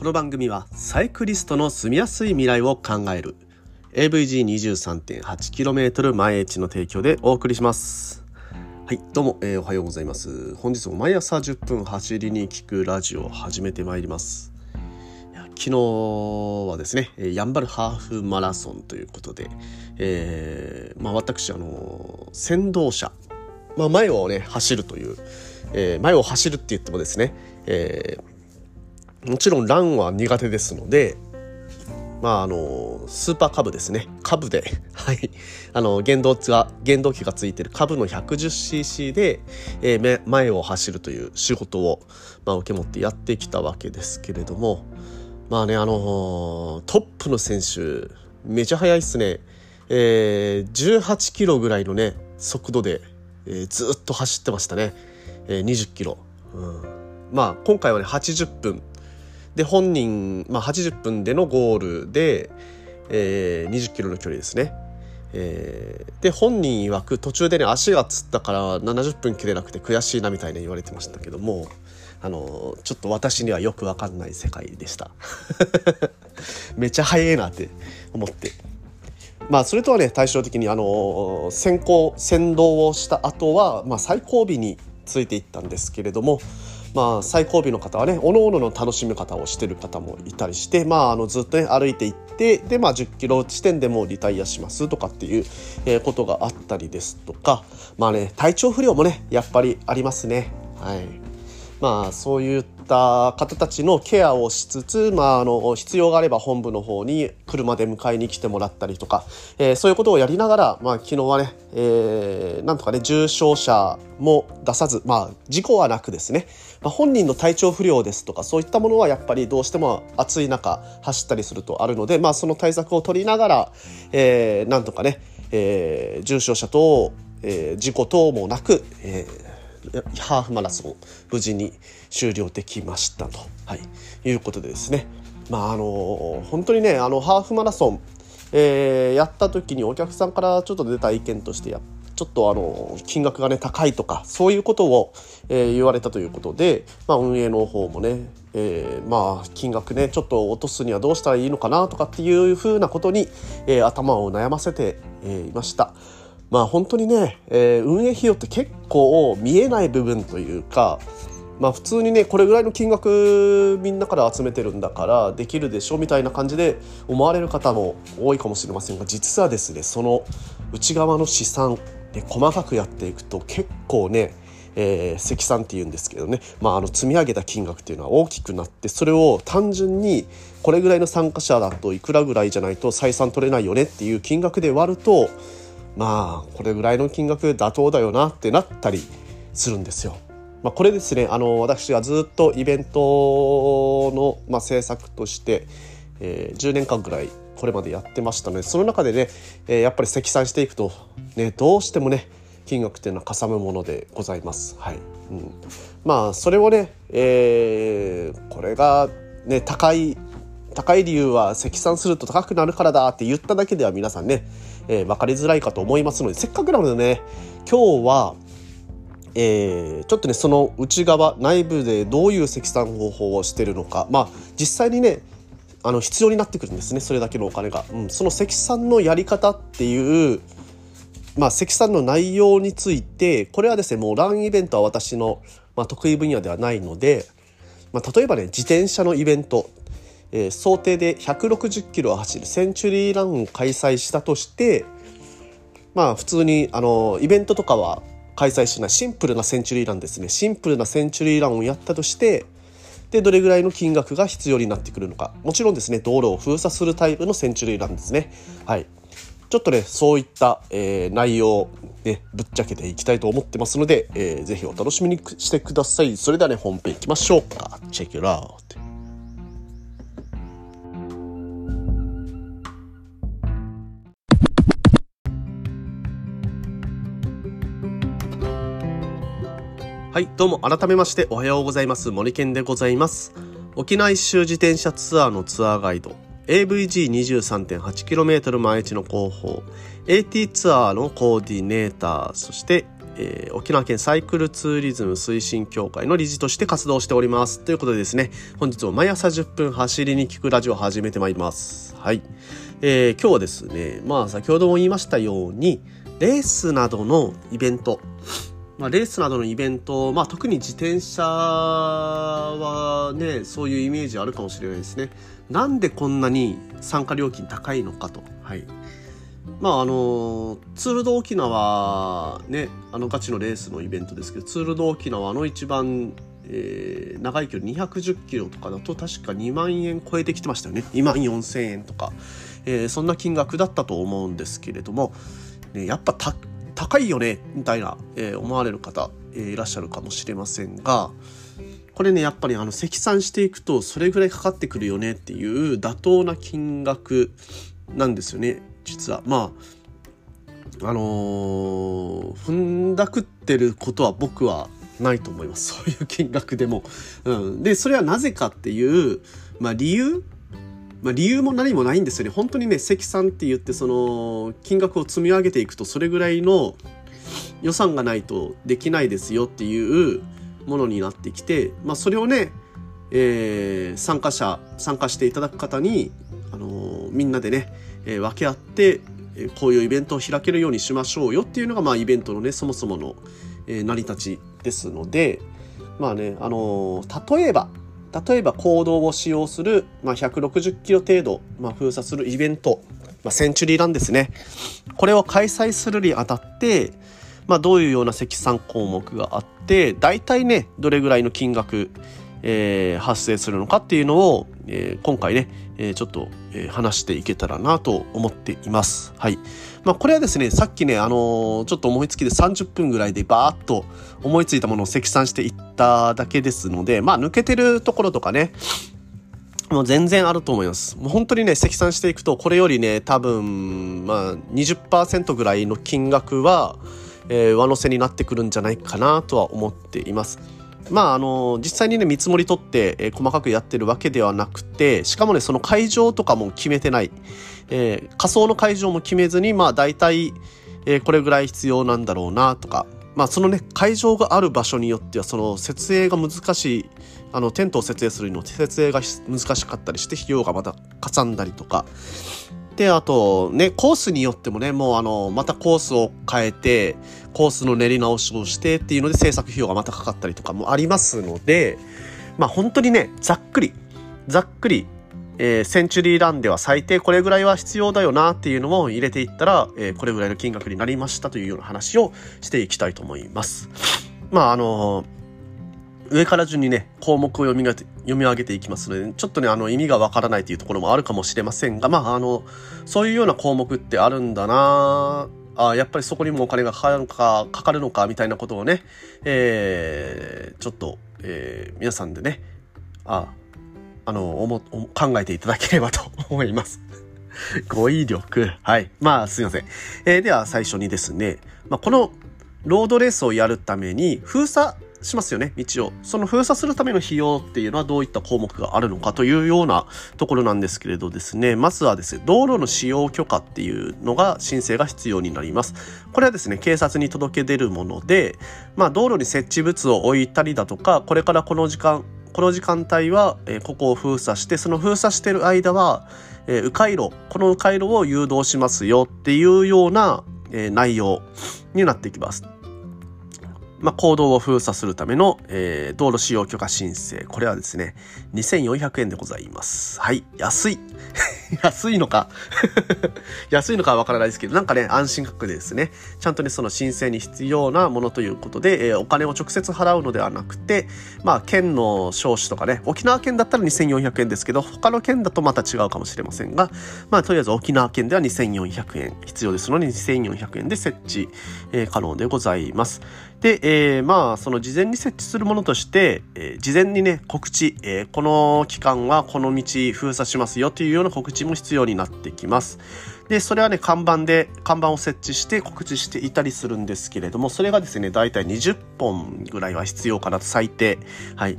この番組はサイクリストの住みやすい未来を考える。AVG23.8km 前地の提供でお送りします。はいどうも、えー、おはようございます。本日も毎朝10分走りに聞くラジオを始めてまいります。昨日はですねヤンバルハーフマラソンということで、えーまあ、私あの先導車、まあ、前をね走るという、えー、前を走るって言ってもですね、えーもちろんランは苦手ですので、まああの、スーパーカブですね。カブで、はい。あの、原動が、原動機がついてるカブの 110cc で、えー、前を走るという仕事を、まあ、受け持ってやってきたわけですけれども、まあね、あのトップの選手、めちゃ速いっすね。えー、18キロぐらいのね、速度で、えー、ずっと走ってましたね。えー、20キロ。うん、まあ、今回はね、80分。で本人、まあ、80分でのゴールで、えー、20キロの距離ですね。えー、で本人曰く途中でね足がつったから70分切れなくて悔しいなみたいな言われてましたけどもあのちょっと私にはよく分かんない世界でした めちゃ速いなって思ってまあそれとはね対照的にあの先行先導をした後はまあ最後尾についていったんですけれどもまあ、最後尾の方はねおのおのの楽しみ方をしてる方もいたりして、まあ、あのずっとね歩いていってで、まあ、10キロ地点でもリタイアしますとかっていう、えー、ことがあったりですとかまあね体調不良もねやっぱりありますね。はいまあそういった方たちのケアをしつつ、まあ、あの必要があれば本部の方に車で迎えに来てもらったりとか、えー、そういうことをやりながら、まあ、昨日はね、えー、なんとかね重症者も出さず、まあ、事故はなくですね、まあ、本人の体調不良ですとかそういったものはやっぱりどうしても暑い中走ったりするとあるので、まあ、その対策を取りながら、えー、なんとかね、えー、重症者と、えー、事故等もなく、えーハーフマラソン無事に終了できましたと、はい、いうことでですね。まああの本当にねあのハーフマラソン、えー、やった時にお客さんからちょっと出た意見としてやちょっとあの金額がね高いとかそういうことを、えー、言われたということで、まあ、運営の方もね、えー、まあ金額ねちょっと落とすにはどうしたらいいのかなとかっていうふうなことに、えー、頭を悩ませて、えいました。まあ本当にね、えー、運営費用って結構見えない部分というか、まあ普通にねこれぐらいの金額みんなから集めてるんだからできるでしょみたいな感じで思われる方も多いかもしれませんが実はですねその内側の試算で細かくやっていくと結構ねえー、積算っていうんですけどね、まあ、あの積み上げた金額っていうのは大きくなってそれを単純にこれぐらいの参加者だといくらぐらいじゃないと採算取れないよねっていう金額で割るとまあこれぐらいの金額妥当だよなってなったりするんですよ。まあ、これですねあの私がずっとイベントの、まあ、制作として、えー、10年間ぐらいこれまでやってましたのでその中でね、え、やっぱり積算していくと、ね、どうしてもね金額っていうのはかさむものでございます。はい。うん、まあそれをね、えー、これが、ね、高い高い理由は積算すると高くなるからだって言っただけでは皆さんねえー、分かりづらいかと思いますのでせっかくなのでね今日は、えー、ちょっとねその内側内部でどういう積算方法をしてるのかまあ実際にねあの必要になってくるんですねそれだけのお金が、うん、その積算のやり方っていうまあ積算の内容についてこれはですねもうランイベントは私の、まあ、得意分野ではないので、まあ、例えばね自転車のイベント。えー、想定で160キロを走る。センチュリーランを開催したとしてまあ普通にあのイベントとかは開催しない。シンプルなセンチュリーランですね。シンプルなセンチュリーランをやったとしてでどれぐらいの金額が必要になってくるのか。もちろんですね道路を封鎖するタイプのセンチュリーランですね。はい。ちょっとねそういった、えー、内容ねぶっちゃけていきたいと思ってますので、えー、ぜひお楽しみにしてください。それではね本編いきましょうか。チェックラーはい、どうも改めましておはようございます。森健でございます。沖縄一周自転車ツアーのツアーガイド、AVG23.8km 毎日の広報、AT ツアーのコーディネーター、そして、えー、沖縄県サイクルツーリズム推進協会の理事として活動しております。ということでですね、本日も毎朝10分走りに聞くラジオを始めてまいります。はい。えー、今日はですね、まあ先ほども言いましたように、レースなどのイベント、まあ、レースなどのイベント、まあ、特に自転車はねそういうイメージあるかもしれないですね。なんでこんなに参加料金高いのかと。はいまああのツールド沖縄ねあのガチのレースのイベントですけどツールド沖縄の一番、えー、長い距離210キロとかだと確か2万円超えてきてましたよね2万4千円とか、えー、そんな金額だったと思うんですけれども、ね、やっぱ高高いよねみたいな、えー、思われる方、えー、いらっしゃるかもしれませんがこれねやっぱりあの積算していくとそれぐらいかかってくるよねっていう妥当な金額なんですよね実は。まああのー、踏んだくってることは僕はないと思います。そういう金額でも。うん。で、それはなぜかっていう、まあ理由まあ、理由も何もないんですよね。本当にね、積算って言って、その、金額を積み上げていくと、それぐらいの予算がないとできないですよっていうものになってきて、まあ、それをね、えー、参加者、参加していただく方に、あのー、みんなでね、えー、分け合って、こういうイベントを開けるようにしましょうよっていうのが、まあ、イベントのね、そもそもの、え成り立ちですので、まあね、あの例えば、例えば行動を使用する、まあ、160キロ程度、まあ、封鎖するイベント、まあ、センチュリーランですね。これを開催するにあたって、まあ、どういうような積算項目があって、大体ね、どれぐらいの金額、えー、発生するのかっていうのを、えー、今回ね、えー、ちょっと、え話していけたらなと思っています。はい。まあ、これはですね、さっきね、あのちょっと思いつきで30分ぐらいでバーッと思いついたものを積算していっただけですので、まあ、抜けてるところとかね、もう全然あると思います。もう本当にね、積算していくと、これよりね、多分、まあ20%ぐらいの金額は、えー、上乗せになってくるんじゃないかなとは思っています。まああの実際にね見積もり取って、えー、細かくやってるわけではなくてしかもねその会場とかも決めてない、えー、仮想の会場も決めずにまあ大体、えー、これぐらい必要なんだろうなとか。まあそのね会場がある場所によってはその設営が難しいあのテントを設営するの設営が難しかったりして費用がまたかさんだりとか。で、あと、ね、コースによってもね、もうあの、またコースを変えて、コースの練り直しをしてっていうので制作費用がまたかかったりとかもありますので、まあ本当にね、ざっくり、ざっくり、えー、センチュリーランでは最低これぐらいは必要だよなっていうのを入れていったら、えー、これぐらいの金額になりましたというような話をしていきたいと思います。まああのー上から順にね、項目を読み読み上げていきますので、ちょっとね、あの、意味がわからないというところもあるかもしれませんが、まあ、あの、そういうような項目ってあるんだなあやっぱりそこにもお金がかかるのか、かかるのか、みたいなことをね、えー、ちょっと、えー、皆さんでね、あ、あの、思、考えていただければと 思います。語彙力。はい。まあ、すいません。えー、では、最初にですね、まあ、この、ロードレースをやるために、封鎖しますよね、道を。その封鎖するための費用っていうのはどういった項目があるのかというようなところなんですけれどですね、まずはですね、道路の使用許可っていうのが申請が必要になります。これはですね、警察に届け出るもので、まあ道路に設置物を置いたりだとか、これからこの時間、この時間帯は、え、ここを封鎖して、その封鎖してる間は、え、迂回路、この迂回路を誘導しますよっていうような、え、内容になってきます。まあ、行動を封鎖するための、えー、道路使用許可申請。これはですね、2400円でございます。はい、安い。安いのか？安いのかはわからないですけど、なんかね、安心価格でですね、ちゃんとね、その申請に必要なものということで、えー、お金を直接払うのではなくて、まあ、県の少子とかね、沖縄県だったら2400円ですけど、他の県だとまた違うかもしれませんが、まあ、とりあえず沖縄県では2400円必要ですので、2400円で設置、えー、可能でございます。で、えー、まあ、その事前に設置するものとして、えー、事前にね、告知、えー、この期間はこの道封鎖しますよというような告知も必要になってきます。で、それはね、看板で、看板を設置して告知していたりするんですけれども、それがですね、だいたい20本ぐらいは必要かなと、最低。はい。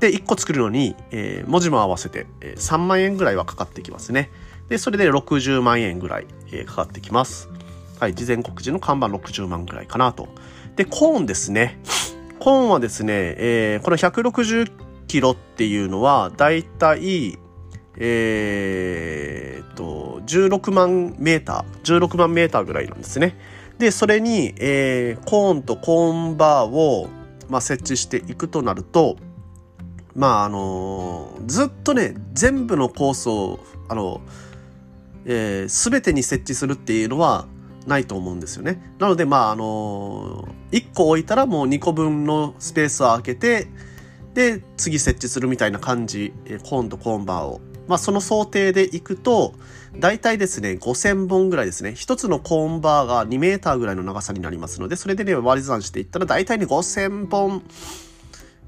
で、1個作るのに、えー、文字も合わせて、えー、3万円ぐらいはかかってきますね。で、それで60万円ぐらい、えー、かかってきます。はい、事前告知の看板60万ぐらいかなと。で、コーンですね。コーンはですね、えー、この160キロっていうのは、だいたい、えー、と、16万メーター、16万メーターぐらいなんですね。で、それに、えー、コーンとコーンバーを、まあ、設置していくとなると、まあ、あのー、ずっとね、全部のコースを、あの、えー、全てに設置するっていうのはないと思うんですよね。なので、まあ、あのー、1個置いたらもう2個分のスペースを空けて、で、次設置するみたいな感じ、コーンとコーンバーを。まあ、その想定でいくと、大体ですね、5000本ぐらいですね。一つのコーンバーが2メーターぐらいの長さになりますので、それでね、割り算していったら大体ね、5000本、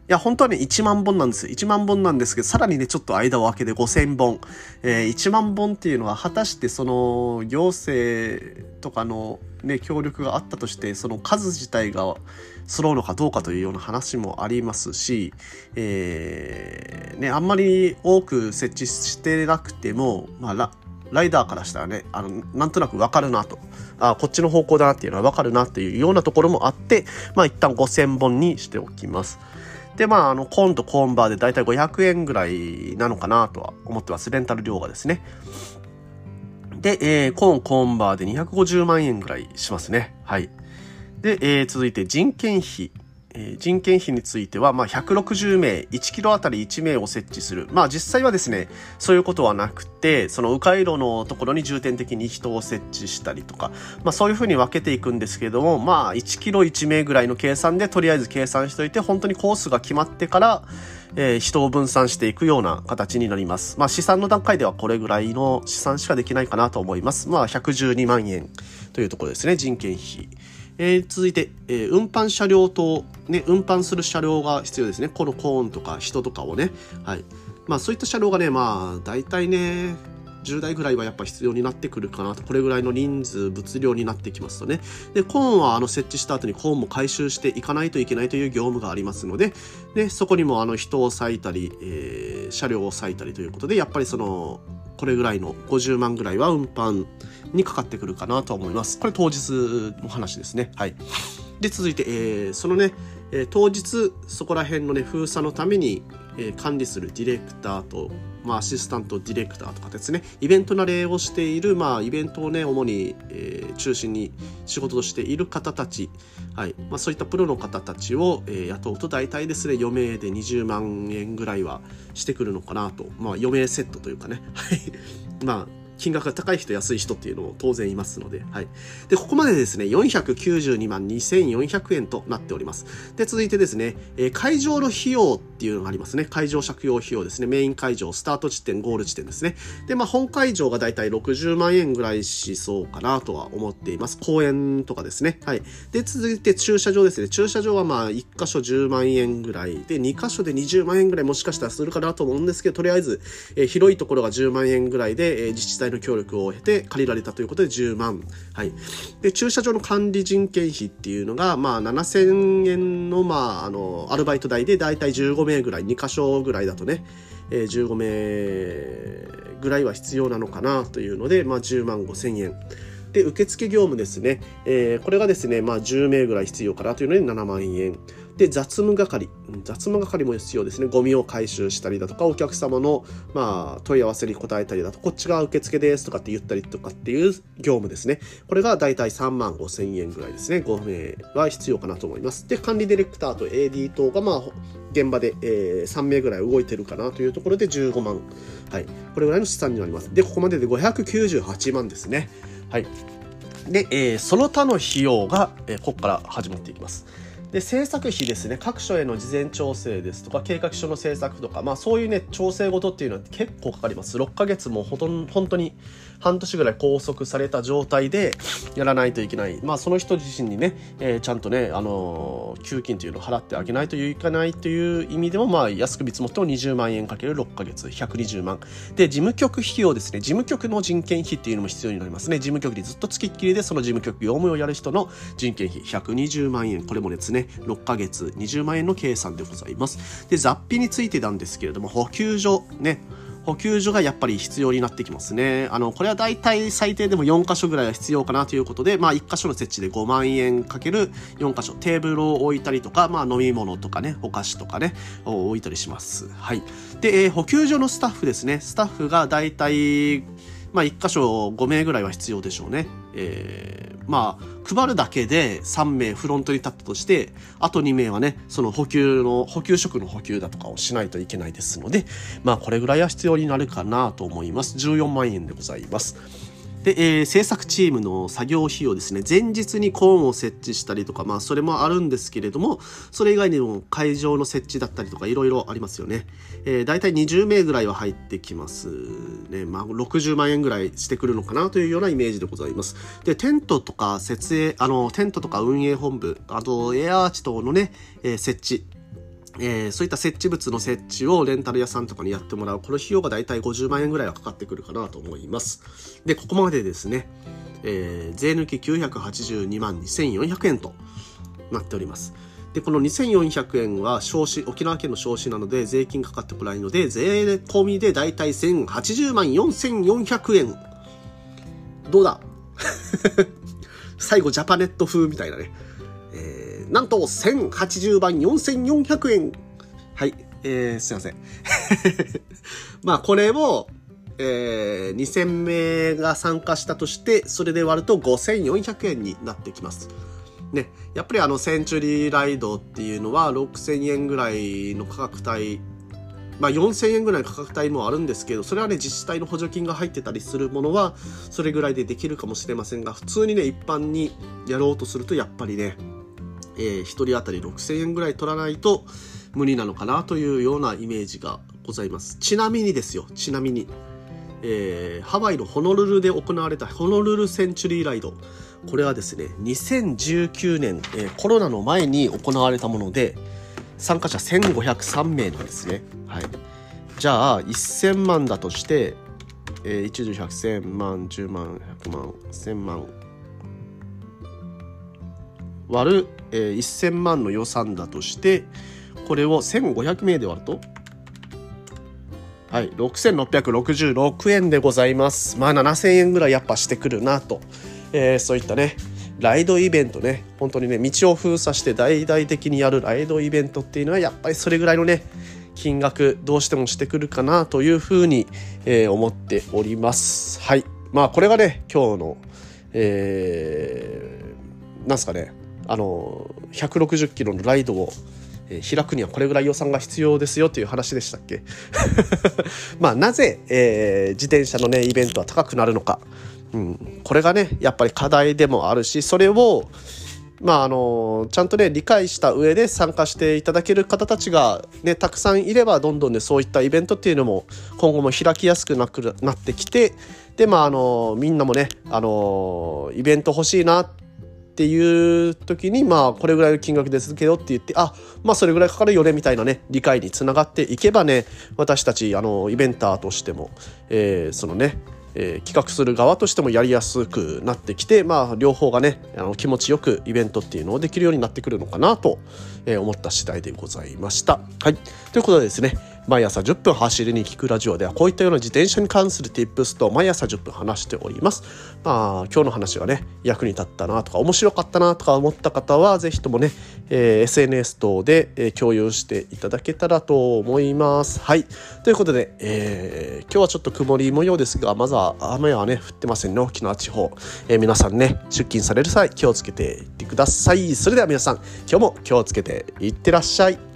いや、本当はね、1万本なんですよ。1万本なんですけど、さらにね、ちょっと間を空けて5000本。えー、1万本っていうのは、果たしてその、行政とかのね、協力があったとして、その数自体が揃うのかどうかというような話もありますし、えー、ね、あんまり多く設置してなくても、まあ、ラライダーからしたらね、あの、なんとなくわかるなと。あこっちの方向だなっていうのはわかるなっていうようなところもあって、まあ一旦5000本にしておきます。で、まあ、あの、コーンとコンバーでだいたい500円ぐらいなのかなとは思ってます。レンタル料がですね。で、えー、コーン、コンバーで250万円ぐらいしますね。はい。で、えー、続いて人件費。え、人件費については、まあ、160名、1キロあたり1名を設置する。まあ、実際はですね、そういうことはなくて、その迂回路のところに重点的に人を設置したりとか、まあ、そういうふうに分けていくんですけども、まあ、1キロ1名ぐらいの計算で、とりあえず計算しといて、本当にコースが決まってから、えー、人を分散していくような形になります。まあ、試算の段階ではこれぐらいの試算しかできないかなと思います。まあ、112万円というところですね、人件費。えー、続いて、えー、運搬車両と、ね、運搬する車両が必要ですね。このコーンとか人とかをね。はい。まあそういった車両がね、まあ大体ね、10台ぐらいはやっぱ必要になってくるかなと。これぐらいの人数、物量になってきますとね。で、コーンはあの設置した後にコーンも回収していかないといけないという業務がありますので、で、そこにもあの人を割いたり、えー、車両を割いたりということで、やっぱりその、これぐらいの50万ぐらいは運搬にかかってくるかなと思います。これ当日の話ですね。はい。で、続いて、えー、そのね、え、当日そこら辺のね、封鎖のために、え、管理するディレクターと、まあ、アシスタントディレクターとかですね、イベント慣れをしている、まあ、イベントをね、主に、え、中心に仕事としている方たち、はい、まあ、そういったプロの方たちを、え、雇うと大体ですね、4名で20万円ぐらいはしてくるのかなと、まあ、セットというかね、はい、まあ、金額が高い人安い人っていうのも当然いますので、はい。で、ここまでですね、492万2400円となっております。で、続いてですね、えー、会場の費用っていうのがありますね。会場借用費用ですね。メイン会場、スタート地点、ゴール地点ですね。で、まあ、本会場がだいたい60万円ぐらいしそうかなとは思っています。公園とかですね。はい。で、続いて駐車場ですね。駐車場はまあ、1箇所10万円ぐらいで、2箇所で20万円ぐらいもしかしたらするかなと思うんですけど、とりあえず、えー、広いところが10万円ぐらいで、えー、自治体の協力を経て借りられたということで10万。はい。で、駐車場の管理人件費っていうのが、まあ、7000円の、まあ、あの、アルバイト代でだいたい15名ぐらい、2箇所ぐらいだとね、えー、15名ぐらいは必要なのかなというので、まあ、10万5千円。で、受付業務ですね。えー、これがですね、まあ、10名ぐらい必要かなというので7万円。で、雑務係。雑務係も必要ですね。ゴミを回収したりだとか、お客様の、まあ、問い合わせに答えたりだとか、こっちが受付ですとかって言ったりとかっていう業務ですね。これがだいたい3万5千円ぐらいですね。5名は必要かなと思います。で、管理ディレクターと AD 等が、まあ、現場で、えー、3名ぐらい動いてるかなというところで15万。はい。これぐらいの資産になります。で、ここまでで598万ですね。はい。で、えー、その他の費用が、えー、ここから始まっていきます。で制作費ですね。各所への事前調整ですとか計画書の制作とか、まあ、そういうね調整事っていうのは結構かかります。6ヶ月もほとん本当に半年ぐらい拘束された状態でやらないといけない、まあ、その人自身にね、えー、ちゃんとね、あのー、給金というのを払ってあげないといけないという意味でも、まあ、安く見積もっても20万円かける6ヶ月120万。で事務局費用ですね。事務局の人件費っていうのも必要になりますね。事務局にずっとつきっきりでその事務局業務をやる人の人件費120万円。これもですね6ヶ月20万円の計算でございます。で、雑費についてなんですけれども、補給所、ね、補給所がやっぱり必要になってきますね。あの、これは大体最低でも4箇所ぐらいは必要かなということで、まあ1箇所の設置で5万円かける4箇所、テーブルを置いたりとか、まあ飲み物とかね、お菓子とかね、を置いたりします。はい。で、えー、補給所のスタッフですね。スタッフが大体、まあ1箇所5名ぐらいは必要でしょうね。えー、まあ、配るだけで3名フロントに立ったとして、あと2名はね、その補給の、補給食の補給だとかをしないといけないですので、まあ、これぐらいは必要になるかなと思います。14万円でございます。で、えー、制作チームの作業費用ですね、前日にコーンを設置したりとか、まあ、それもあるんですけれども、それ以外にも会場の設置だったりとか、いろいろありますよね。えー、大体20名ぐらいは入ってきますね。まあ、60万円ぐらいしてくるのかなというようなイメージでございます。で、テントとか設営、あの、テントとか運営本部、あと、エアアーチ等のね、えー、設置、えー、そういった設置物の設置をレンタル屋さんとかにやってもらう。この費用がだいたい50万円ぐらいはかかってくるかなと思います。で、ここまでですね、えー、税抜き982万2400円となっております。で、この2400円は少子、沖縄県の少子なので税金かかってこないので、税込みでだいたい1080万4400円。どうだ？最後ジャパネット風みたいなね。なんと1080番4400円。はい、えー、すいません。まあこれを、えー、2000名が参加したとして、それで割ると5400円になってきます。ね、やっぱりあのセンチュリーライドっていうのは6000円ぐらいの価格帯まあ、4000円ぐらいの価格帯もあるんですけどそれはね自治体の補助金が入ってたりするものはそれぐらいでできるかもしれませんが普通にね一般にやろうとするとやっぱりねえー、1人当たり6000円ぐらい取らないと無理なのかなというようなイメージがございます。ちなみにですよ、ちなみに、えー、ハワイのホノルルで行われたホノルルセンチュリーライド。これはですね、2019年、えー、コロナの前に行われたもので、参加者1503名なんですね。はい。じゃあ、1000万だとして、えー、1 10 100 1000万、10万、100万、1000万、割る、えー、1000万の予算だとしてこれを1500名で割るとはい、6666円でございます。まあ7000円ぐらいやっぱしてくるなと、えー、そういったね、ライドイベントね、本当にね、道を封鎖して大々的にやるライドイベントっていうのはやっぱりそれぐらいのね、金額どうしてもしてくるかなというふうに、えー、思っております。はい。まあこれがね、今日の、えー、なんすかね、あの160キロのライドを、開くにはこれぐらい予算が必要ですよという話でしたっけ？まあなぜ、えー、自転車のねイベントは高くなるのか、うん、これがねやっぱり課題でもあるしそれをまああのちゃんとね理解した上で参加していただける方たちがねたくさんいればどんどんねそういったイベントっていうのも今後も開きやすくなくなってきてでまああのみんなもねあのイベント欲しいなってっていう時にまあこれぐらいの金額ですけどって言ってあまあそれぐらいかかるよねみたいなね理解につながっていけばね私たちあのイベンターとしても、えー、そのねえー、企画する側としてもやりやすくなってきて、まあ、両方がねあの気持ちよくイベントっていうのをできるようになってくるのかなと、え、思った次第でございました。はい、ということでですね毎朝10分走りに聞くラジオではこういったような自転車に関する tips と毎朝10分話しております。まあ今日の話がね役に立ったなとか面白かったなとか思った方はぜひともね、えー、SNS 等で、えー、共有していただけたらと思います。はい。ということで、えー、今日はちょっと曇り模様ですがまずは雨はね降ってませんね沖縄地方、えー、皆さんね出勤される際気をつけていってください。それでは皆さん今日も気をつけていってらっしゃい。